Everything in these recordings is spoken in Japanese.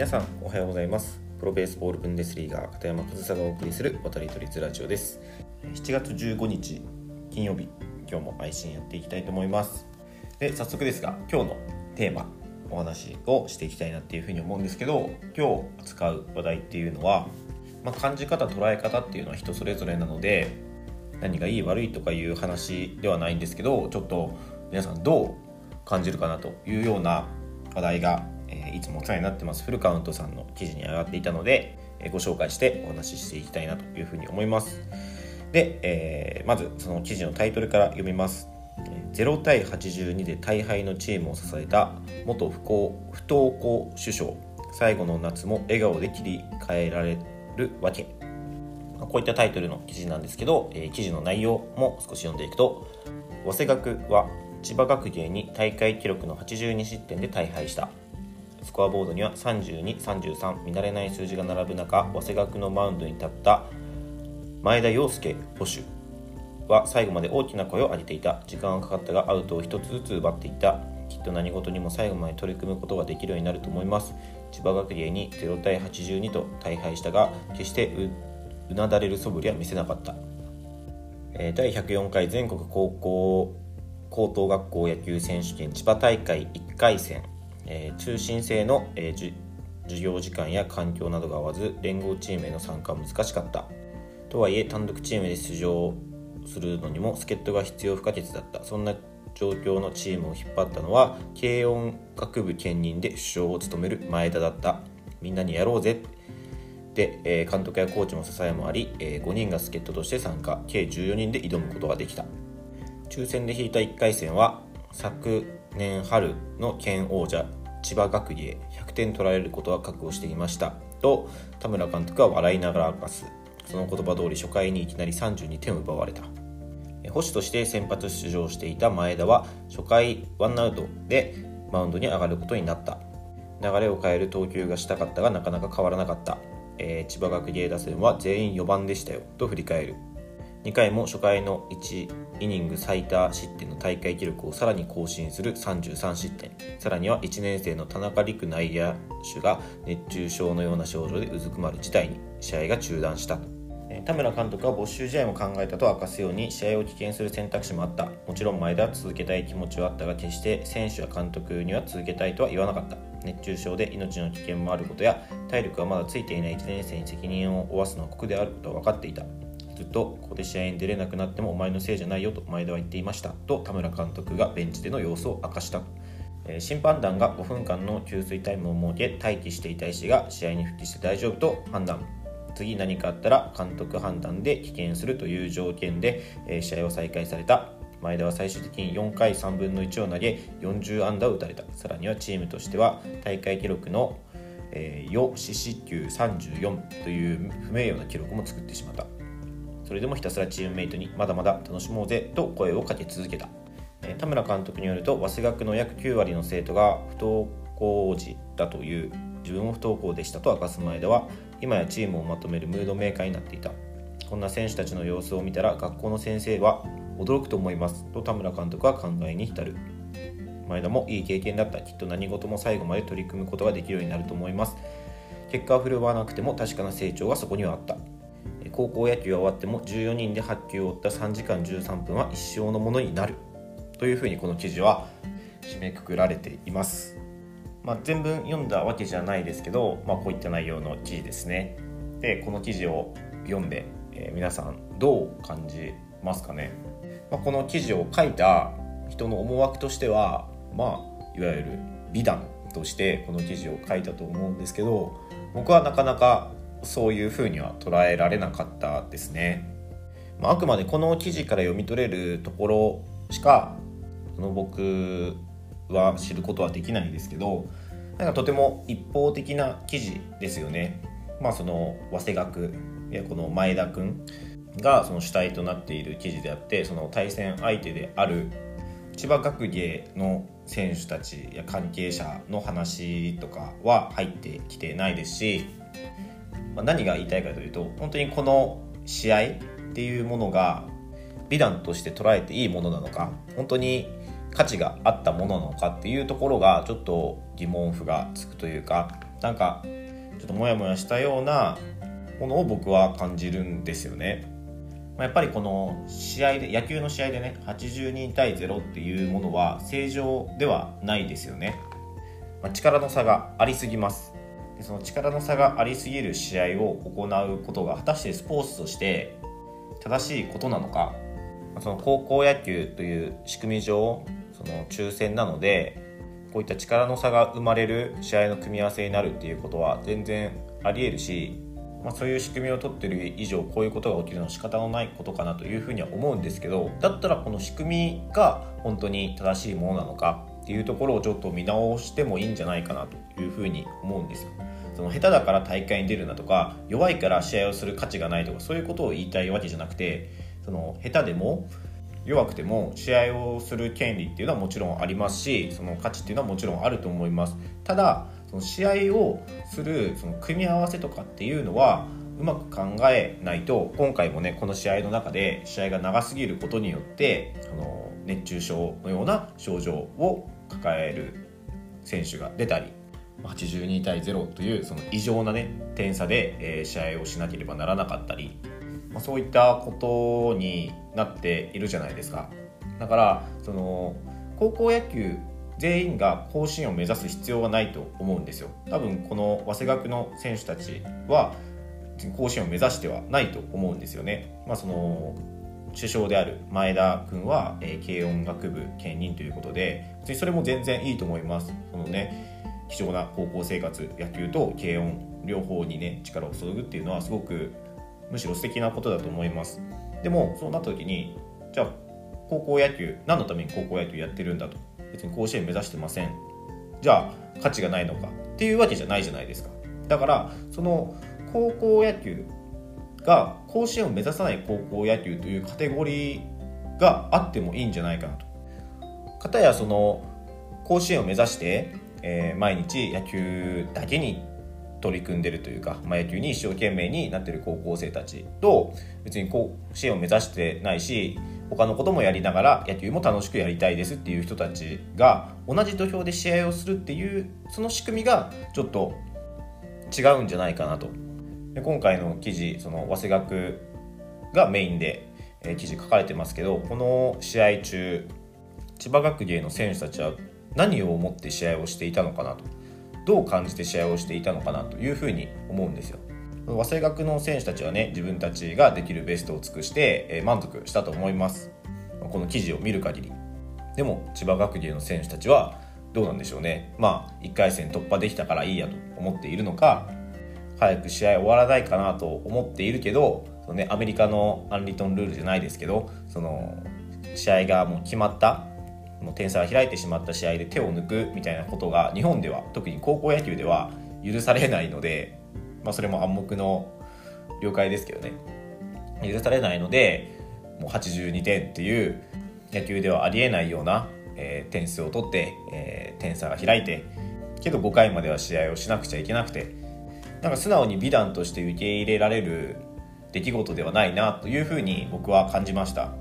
皆さんおはようございます。プロベースボールブンデスリーガー片山和沙がお送りする渡り鳥ズラジオです。7月15日金曜日今日も配信やっていきたいと思います。で早速ですが今日のテーマお話をしていきたいなっていうふうに思うんですけど今日扱う話題っていうのは、まあ、感じ方捉え方っていうのは人それぞれなので何がいい悪いとかいう話ではないんですけどちょっと皆さんどう感じるかなというような話題が、え、いつもお世話になってます。フルカウントさんの記事に上がっていたので、え、ご紹介してお話ししていきたいなというふうに思います。で、えー、まずその記事のタイトルから読みます。0対82で大敗のチームを支えた元不幸不登校首相。最後の夏も笑顔で切り替えられるわけ。こういったタイトルの記事なんですけど、えー、記事の内容も少し読んでいくと早稲学は千葉学芸に大会記録の82失点で大敗した。スコアボードには3233見慣れない数字が並ぶ中早稲学のマウンドに立った前田洋介捕手は最後まで大きな声を上げていた。時間はかかったがアウトを1つずつ奪っていった。きっと何事にも最後まで取り組むことができるようになると思います。千葉学芸に0対82と大敗したが決してうなだれる素振りは見せなかった。第104回全国高校高等学校野球選手権千葉大会1回戦、えー、通信制の、えー、授業時間や環境などが合わず連合チームへの参加は難しかった。とはいえ単独チームで出場するのにも助っ人が必要不可欠だった。そんな状況のチームを引っ張ったのは軽音楽部兼任で首相を務める前田だった。みんなにやろうぜ。で、えー、監督やコーチの支えもあり、えー、5人が助っ人として参加。計14人で挑むことができた。抽選で引いた1回戦は昨年春の県王者千葉学芸100点取られることは覚悟していました。と田村監督は笑いながら明かす。その言葉通り初回にいきなり32点を奪われた。保守として先発出場していた前田は初回ワンアウトでマウンドに上がることになった。流れを変える投球がしたかったがなかなか変わらなかった、えー、千葉学芸打線は全員4番でしたよ。と振り返る。2回も初回の1イニング最多失点の大会記録をさらに更新する33失点。さらには1年生の田中陸内野手が熱中症のような症状でうずくまる事態に試合が中断した田村監督は没収試合も考えたと明かすように試合を棄権する選択肢もあった。もちろん前田は続けたい気持ちはあったが決して選手や監督には続けたいとは言わなかった。熱中症で命の危険もあることや体力がまだついていない1年生に責任を負わすのは酷であることは分かっていた。ずっとここで試合に出れなくなってもお前のせいじゃないよと前田は言っていましたと田村監督がベンチでの様子を明かした。審判団が5分間の給水タイムを設け待機していた医師が試合に復帰して大丈夫と判断。次何かあったら監督判断で棄権するという条件で、え試合を再開された。前田は最終的に4回3分の1を投げ40安打を打たれた。さらにはチームとしては大会記録の、えー、4四死球34という不名誉な記録も作ってしまった。それでもひたすらチームメイトにまだまだ楽しもうぜと声をかけ続けた、田村監督によると早稲学の約9割の生徒が不登校児だという自分も不登校でしたと明かす前田は今やチームをまとめるムードメーカーになっていた。こんな選手たちの様子を見たら学校の先生は驚くと思いますと田村監督は考えに浸る。前田もいい経験だった。きっと何事も最後まで取り組むことができるようになると思います。結果は振るわなくても確かな成長がそこにはあった。高校野球は終わっても14人で発球を負った3時間13分は一生のものになる。というふうにこの記事は締めくくられています。まあ、全文読んだわけじゃないですけど、まあ、こういった内容の記事ですね。でこの記事を読んで、えー、皆さんどう感じますかね、まあ、この記事を書いた人の思惑としてはまあいわゆる美談としてこの記事を書いたと思うんですけど僕はなかなかそういうふうには捉えられなかったですね、まあ、あくまでこの記事から読み取れるところしかその僕は知ることはできないんですけどなんかとても一方的な記事ですよね。まあその早稲学やこの前田君がその主体となっている記事であってその対戦相手である千葉学芸の選手たちや関係者の話とかは入ってきてないですし、まあ、何が言いたいかというと本当にこの試合っていうものが美談として捉えていいものなのか本当に価値があったものなのかっていうところがちょっと疑問符がつくというかなんかちょっとモヤモヤしたようなものを僕は感じるんですよね。やっぱりこの試合で野球の試合でね82対0っていうものは正常ではないですよね、まあ、力の差がありすぎますその力の差がありすぎる試合を行うことが果たしてスポーツとして正しいことなのかその高校野球という仕組み上その抽選なのでこういった力の差が生まれる試合の組み合わせになるっていうことは全然ありえるしまあ、そういう仕組みを取ってる以上こういうことが起きるのは仕方のないことかなというふうには思うんですけどだったらこの仕組みが本当に正しいものなのかっていうところをちょっと見直してもいいんじゃないかなというふうに思うんですよ。その下手だから大会に出るなとか弱いから試合をする価値がないとかそういうことを言いたいわけじゃなくてその下手でも弱くても試合をする権利っていうのはもちろんありますしその価値っていうのはもちろんあると思います。ただその試合をするその組み合わせとかっていうのはうまく考えないと今回もねこの試合の中で試合が長すぎることによってその熱中症のような症状を抱える選手が出たり82対0というその異常なね点差で、え試合をしなければならなかったり、ま、そういったことになっているじゃないですか。だからその高校野球全員が甲子園を目指す必要はないと思うんですよ。多分この早稲学の選手たちは甲子園を目指してはないと思うんですよね、まあ、その首相である前田君は、えー、軽音楽部兼任ということでそれも全然いいと思います。そのね貴重な高校生活野球と軽音両方にね力を注ぐっていうのはすごくむしろ素敵なことだと思います。でもそうなった時にじゃあ高校野球何のために高校野球やってるんだと。別に甲子園目指してません。じゃあ価値がないのか。っていうわけじゃないじゃないですか。だからその高校野球が甲子園を目指さない高校野球というカテゴリーがあってもいいんじゃないかなと。かたやその甲子園を目指して、えー、毎日野球だけに取り組んでるというか、まあ、野球に一生懸命になってる高校生たちと別に甲子園を目指してないし他のこともやりながら野球も楽しくやりたいですっていう人たちが同じ土俵で試合をするっていうその仕組みがちょっと違うんじゃないかなと。で今回の記事その早稲学がメインで、え、記事書かれてますけどこの試合中千葉学芸の選手たちは何を思って試合をしていたのかなと。どう感じて試合をしていたのかなというふうに思うんですよ。早稲学の選手たちはね自分たちができるベストを尽くして、えー、満足したと思います。この記事を見る限り。でも千葉学芸の選手たちはどうなんでしょうね。まあ1回戦突破できたからいいやと思っているのか早く試合終わらないかなと思っているけどその、ね、アメリカのアンリトンルールじゃないですけどその試合がもう決まったもう点差が開いてしまった試合で手を抜くみたいなことが日本では特に高校野球では許されないので、まあ、それも暗黙の了解ですけどね。許されないのでもう82点っていう野球ではありえないような、えー、点数を取って、えー、点差が開いてけど5回までは試合をしなくちゃいけなくてなんか素直に美談として受け入れられる出来事ではないなというふうに僕は感じました。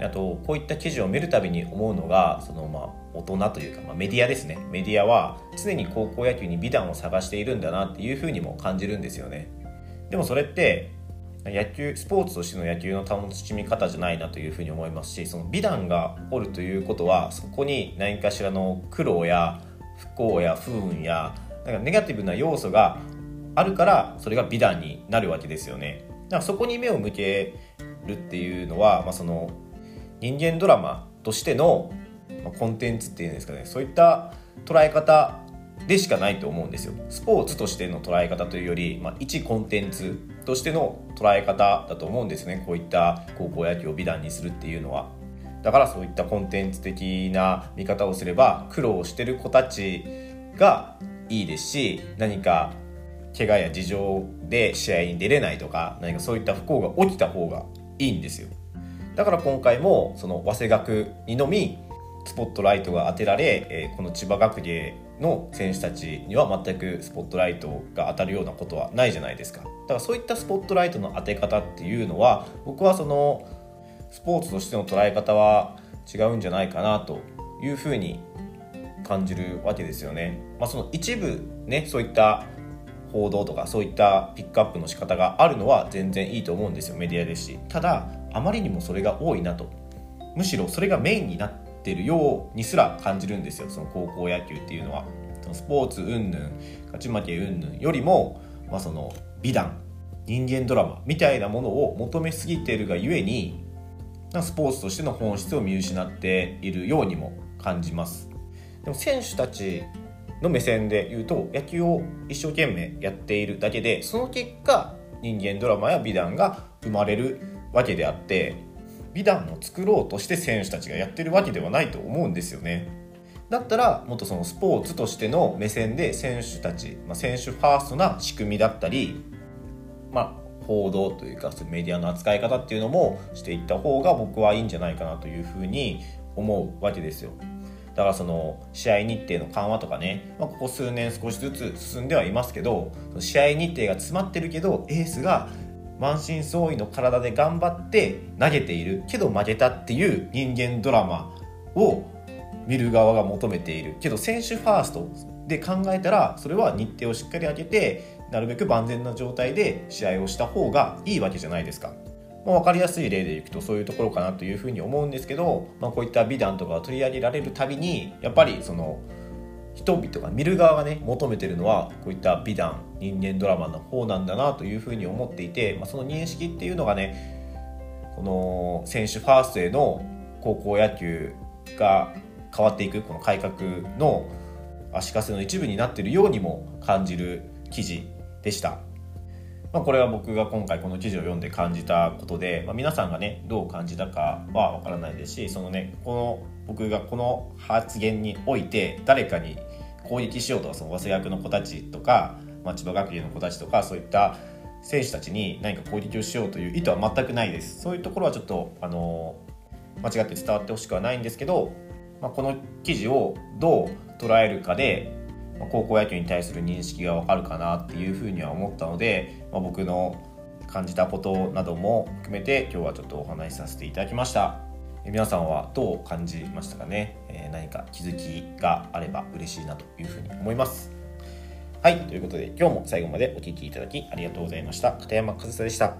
あとこういった記事を見るたびに思うのがそのまあ大人というか、まあ、メディアですね。メディアは常に高校野球に美談を探しているんだなっていうふうにも感じるんですよね。でもそれって野球スポーツとしての野球の楽しみ方じゃないなというふうに思いますしその美談が起こるということはそこに何かしらの苦労や不幸や不運やなんかネガティブな要素があるからそれが美談になるわけですよね。だからそこに目を向けるっていうのは、まあ、その人間ドラマとしてのコンテンツっていうんですかねそういった捉え方でしかないと思うんですよ。スポーツとしての捉え方というより、まあ、一コンテンツとしての捉え方だと思うんですね。こういった高校野球を美談にするっていうのは。だからそういったコンテンツ的な見方をすれば苦労してる子たちがいいですし何か怪我や事情で試合に出れないとか何かそういった不幸が起きた方がいいんですよ。だから今回もその早稲学にのみスポットライトが当てられ、えー、この千葉学芸の選手たちには全くスポットライトが当たるようなことはないじゃないですかだからそういったスポットライトの当て方っていうのは僕はそのスポーツとしての捉え方は違うんじゃないかなというふうに感じるわけですよね。まあ、その一部ねそういった報道とかそういったピックアップの仕方があるのは全然いいと思うんですよメディアですしただあまりにもそれが多いなと。むしろそれがメインになってるようにすら感じるんですよ。その高校野球っていうのは。そのスポーツ云々勝ち負け云々よりも、まあ、その美談人間ドラマみたいなものを求めすぎているがゆえにスポーツとしての本質を見失っているようにも感じます。でも選手たちの目線で言うと野球を一生懸命やっているだけでその結果人間ドラマや美談が生まれるわけであって美談を作ろうとして選手たちがやってるわけではないと思うんですよねだったらもっとそのスポーツとしての目線で選手たち、まあ、選手ファーストな仕組みだったり、まあ、報道というかメディアの扱い方っていうのもしていった方が僕はいいんじゃないかなというふうに思うわけですよ。だからその試合日程の緩和とかね、まあ、ここ数年少しずつ進んではいますけど試合日程が詰まってるけどエースが満身創痍の体で頑張って投げているけど負けたっていう人間ドラマを見る側が求めているけど選手ファーストで考えたらそれは日程をしっかり上げてなるべく万全な状態で試合をした方がいいわけじゃないですか。まあ、分かりやすい例でいくとそういうところかなというふうに思うんですけど、まあ、こういった美談とかを取り上げられるたびにやっぱりその人々が見る側がね求めてるのはこういった美談人間ドラマの方なんだなというふうに思っていて、まあ、その認識っていうのがねこの選手ファーストへの高校野球が変わっていくこの改革の足かせの一部になっているようにも感じる記事でした。まあ、これは僕が今回この記事を読んで感じたことで、まあ、皆さんがねどう感じたかは分からないですしそのねこの僕がこの発言において誰かに攻撃しようとかその早稲田学の子たちとか、まあ、千葉学園の子たちとかそういった選手たちに何か攻撃をしようという意図は全くないです。そういうところはちょっとあの間違って伝わってほしくはないんですけど、まあ、この記事をどう捉えるかで高校野球に対する認識がわかるかなっていうふうには思ったので、まあ、僕の感じたことなども含めて今日はちょっとお話しさせていただきました。皆さんはどう感じましたかね、えー、何か気づきがあれば嬉しいなというふうに思います。はいということで今日も最後までお聴きいただきありがとうございました。片山和沙でした。